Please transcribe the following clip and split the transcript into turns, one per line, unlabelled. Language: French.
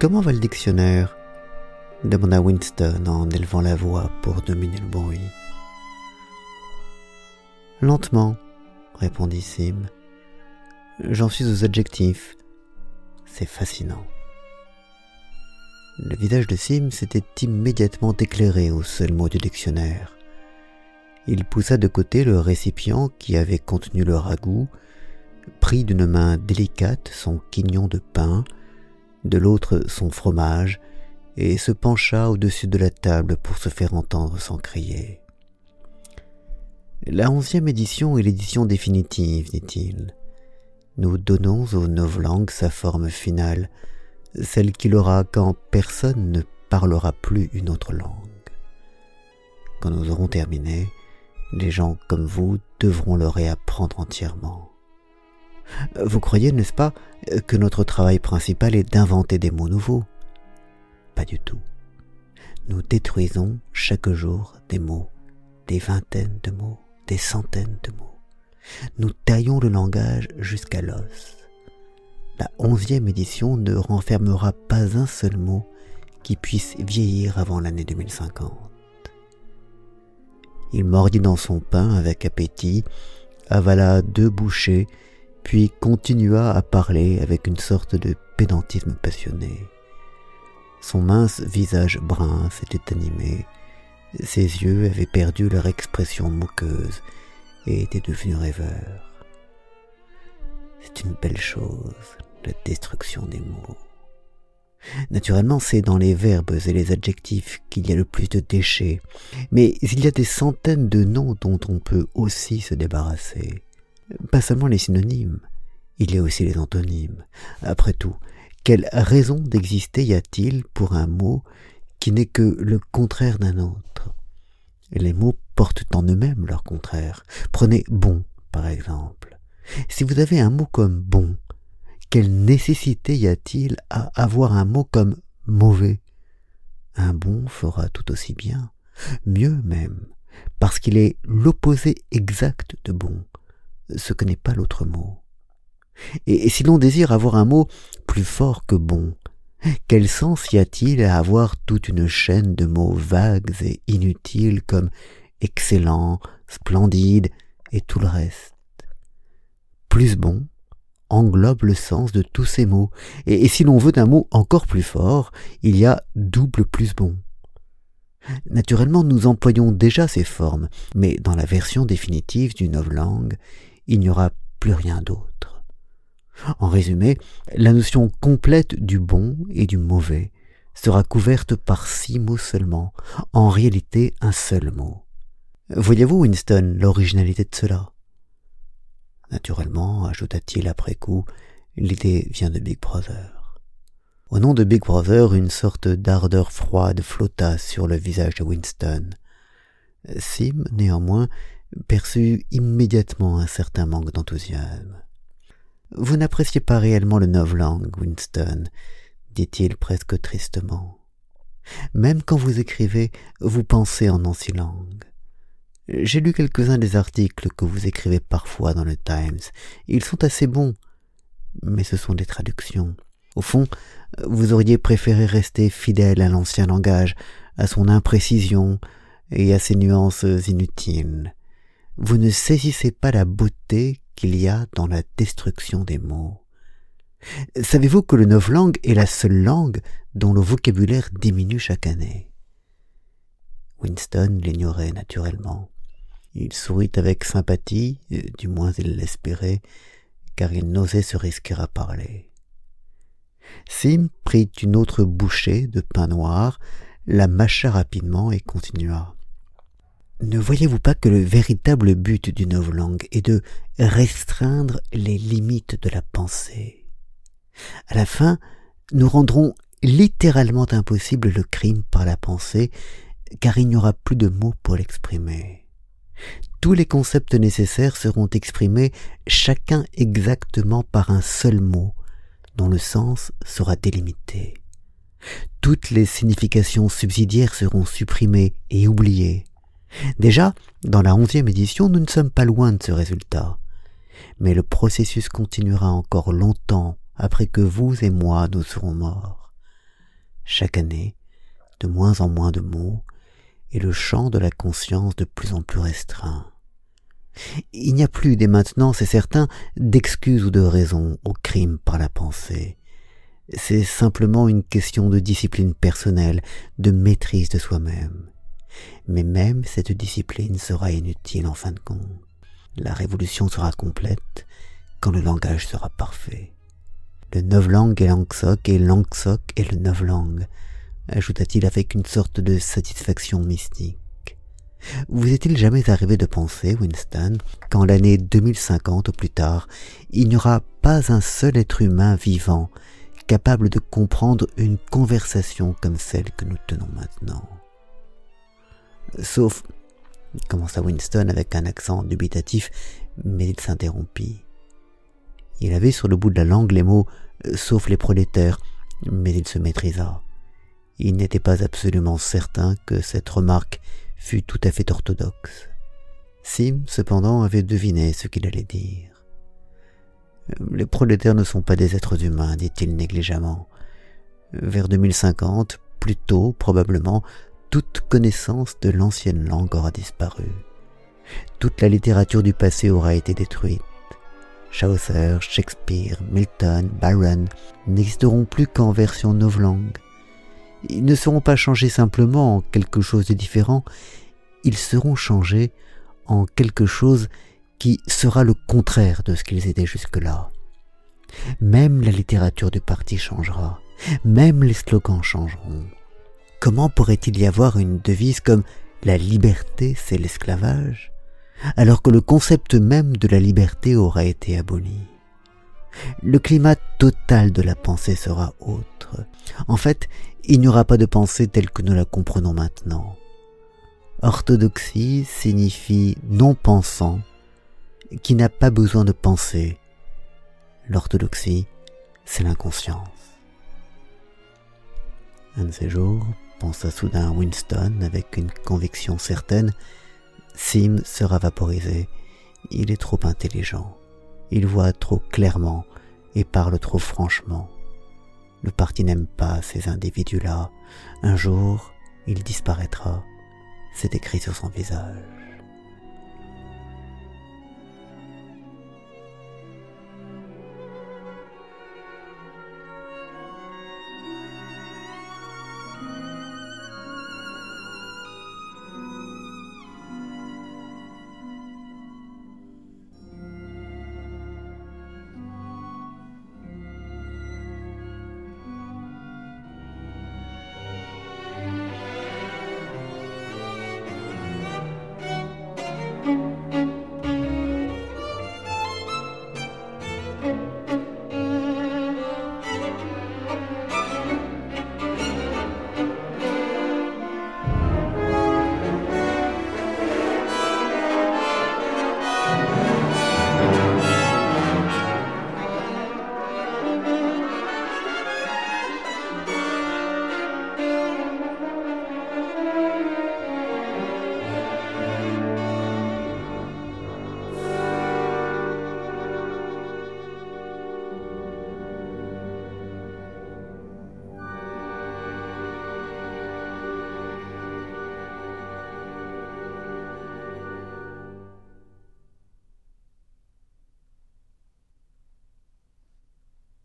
Comment va le dictionnaire? demanda Winston en élevant la voix pour dominer le bruit. Lentement, répondit Sim. J'en suis aux adjectifs. C'est fascinant. Le visage de Sim s'était immédiatement éclairé au seul mot du dictionnaire. Il poussa de côté le récipient qui avait contenu le ragoût, prit d'une main délicate son quignon de pain, de l'autre son fromage, et se pencha au-dessus de la table pour se faire entendre sans crier. La onzième édition est l'édition définitive, dit-il. Nous donnons aux novlangues sa forme finale, celle qu'il aura quand personne ne parlera plus une autre langue. Quand nous aurons terminé, les gens comme vous devront le réapprendre entièrement. Vous croyez, n'est-ce pas, que notre travail principal est d'inventer des mots nouveaux? Pas du tout. Nous détruisons chaque jour des mots, des vingtaines de mots, des centaines de mots. Nous taillons le langage jusqu'à l'os la onzième édition ne renfermera pas un seul mot qui puisse vieillir avant l'année 2050. Il mordit dans son pain avec appétit, avala deux bouchées, puis continua à parler avec une sorte de pédantisme passionné. Son mince visage brun s'était animé, ses yeux avaient perdu leur expression moqueuse et étaient devenus rêveurs. C'est une belle chose, la destruction des mots. Naturellement, c'est dans les verbes et les adjectifs qu'il y a le plus de déchets, mais il y a des centaines de noms dont on peut aussi se débarrasser. Pas seulement les synonymes, il y a aussi les antonymes. Après tout, quelle raison d'exister y a-t-il pour un mot qui n'est que le contraire d'un autre? Les mots portent en eux-mêmes leur contraire. Prenez bon, par exemple. Si vous avez un mot comme bon, quelle nécessité y a-t-il à avoir un mot comme mauvais? Un bon fera tout aussi bien, mieux même, parce qu'il est l'opposé exact de bon, ce que n'est pas l'autre mot. Et, si l'on désire avoir un mot plus fort que bon, quel sens y a-t-il à avoir toute une chaîne de mots vagues et inutiles comme excellent, splendide et tout le reste? Plus bon, englobe le sens de tous ces mots, et, si l'on veut un mot encore plus fort, il y a double plus bon. Naturellement, nous employons déjà ces formes, mais dans la version définitive du novlangue, il n'y aura plus rien d'autre. En résumé, la notion complète du bon et du mauvais sera couverte par six mots seulement, en réalité un seul mot. Voyez-vous, Winston, l'originalité de cela? Naturellement, ajouta-t-il après coup, l'idée vient de Big Brother. Au nom de Big Brother, une sorte d'ardeur froide flotta sur le visage de Winston. Sim, néanmoins, perçut immédiatement un certain manque d'enthousiasme. Vous n'appréciez pas réellement le novlangue, Winston, dit-il presque tristement. Même quand vous écrivez, vous pensez en ancien-langue. J'ai lu quelques-uns des articles que vous écrivez parfois dans le Times. Ils sont assez bons, mais ce sont des traductions. Au fond, vous auriez préféré rester fidèle à l'ancien langage, à son imprécision et à ses nuances inutiles. Vous ne saisissez pas la beauté qu'il y a dans la destruction des mots. Savez-vous que le novlangue est la seule langue dont le vocabulaire diminue chaque année? Winston l'ignorait naturellement. Il sourit avec sympathie, du moins il l'espérait, car il n'osait se risquer à parler. Sim prit une autre bouchée de pain noir, la mâcha rapidement et continua. Ne voyez-vous pas que le véritable but du novlangue est de restreindre les limites de la pensée? À la fin, nous rendrons littéralement impossible le crime par la pensée, car il n'y aura plus de mots pour l'exprimer tous les concepts nécessaires seront exprimés chacun exactement par un seul mot, dont le sens sera délimité. Toutes les significations subsidiaires seront supprimées et oubliées. Déjà, dans la onzième édition, nous ne sommes pas loin de ce résultat. Mais le processus continuera encore longtemps après que vous et moi nous serons morts. chaque année, de moins en moins de mots, et le champ de la conscience de plus en plus restreint. Il n'y a plus dès maintenant, c'est certain, d'excuses ou de raisons au crime par la pensée. C'est simplement une question de discipline personnelle, de maîtrise de soi-même. Mais même cette discipline sera inutile en fin de compte. La révolution sera complète quand le langage sera parfait. Le novlangue est Langsoc et Langsoc est le novlangue, ajouta-t-il avec une sorte de satisfaction mystique. Vous est-il jamais arrivé de penser, Winston, qu'en l'année 2050 ou plus tard, il n'y aura pas un seul être humain vivant capable de comprendre une conversation comme celle que nous tenons maintenant? Sauf, commença Winston avec un accent dubitatif, mais il s'interrompit. Il avait sur le bout de la langue les mots sauf les prolétaires, mais il se maîtrisa. Il n'était pas absolument certain que cette remarque fût tout à fait orthodoxe. Sim, cependant, avait deviné ce qu'il allait dire. Les prolétaires ne sont pas des êtres humains, dit-il négligemment. Vers 2050, plus tôt, probablement, toute connaissance de l'ancienne langue aura disparu. Toute la littérature du passé aura été détruite. Chaucer, Shakespeare, Milton, Byron n'existeront plus qu'en version novlangue. Ils ne seront pas changés simplement en quelque chose de différent, ils seront changés en quelque chose qui sera le contraire de ce qu'ils étaient jusque-là. Même la littérature du parti changera, même les slogans changeront. Comment pourrait-il y avoir une devise comme la liberté, c'est l'esclavage, alors que le concept même de la liberté aura été aboli? Le climat total de la pensée sera autre. En fait, il n'y aura pas de pensée telle que nous la comprenons maintenant. Orthodoxie signifie non-pensant, qui n'a pas besoin de penser. L'orthodoxie, c'est l'inconscience. Un de ces jours, pensa soudain Winston avec une conviction certaine, Sim sera vaporisé. Il est trop intelligent. Il voit trop clairement et parle trop franchement. Le parti n'aime pas ces individus-là. Un jour, il disparaîtra. C'est écrit sur son visage.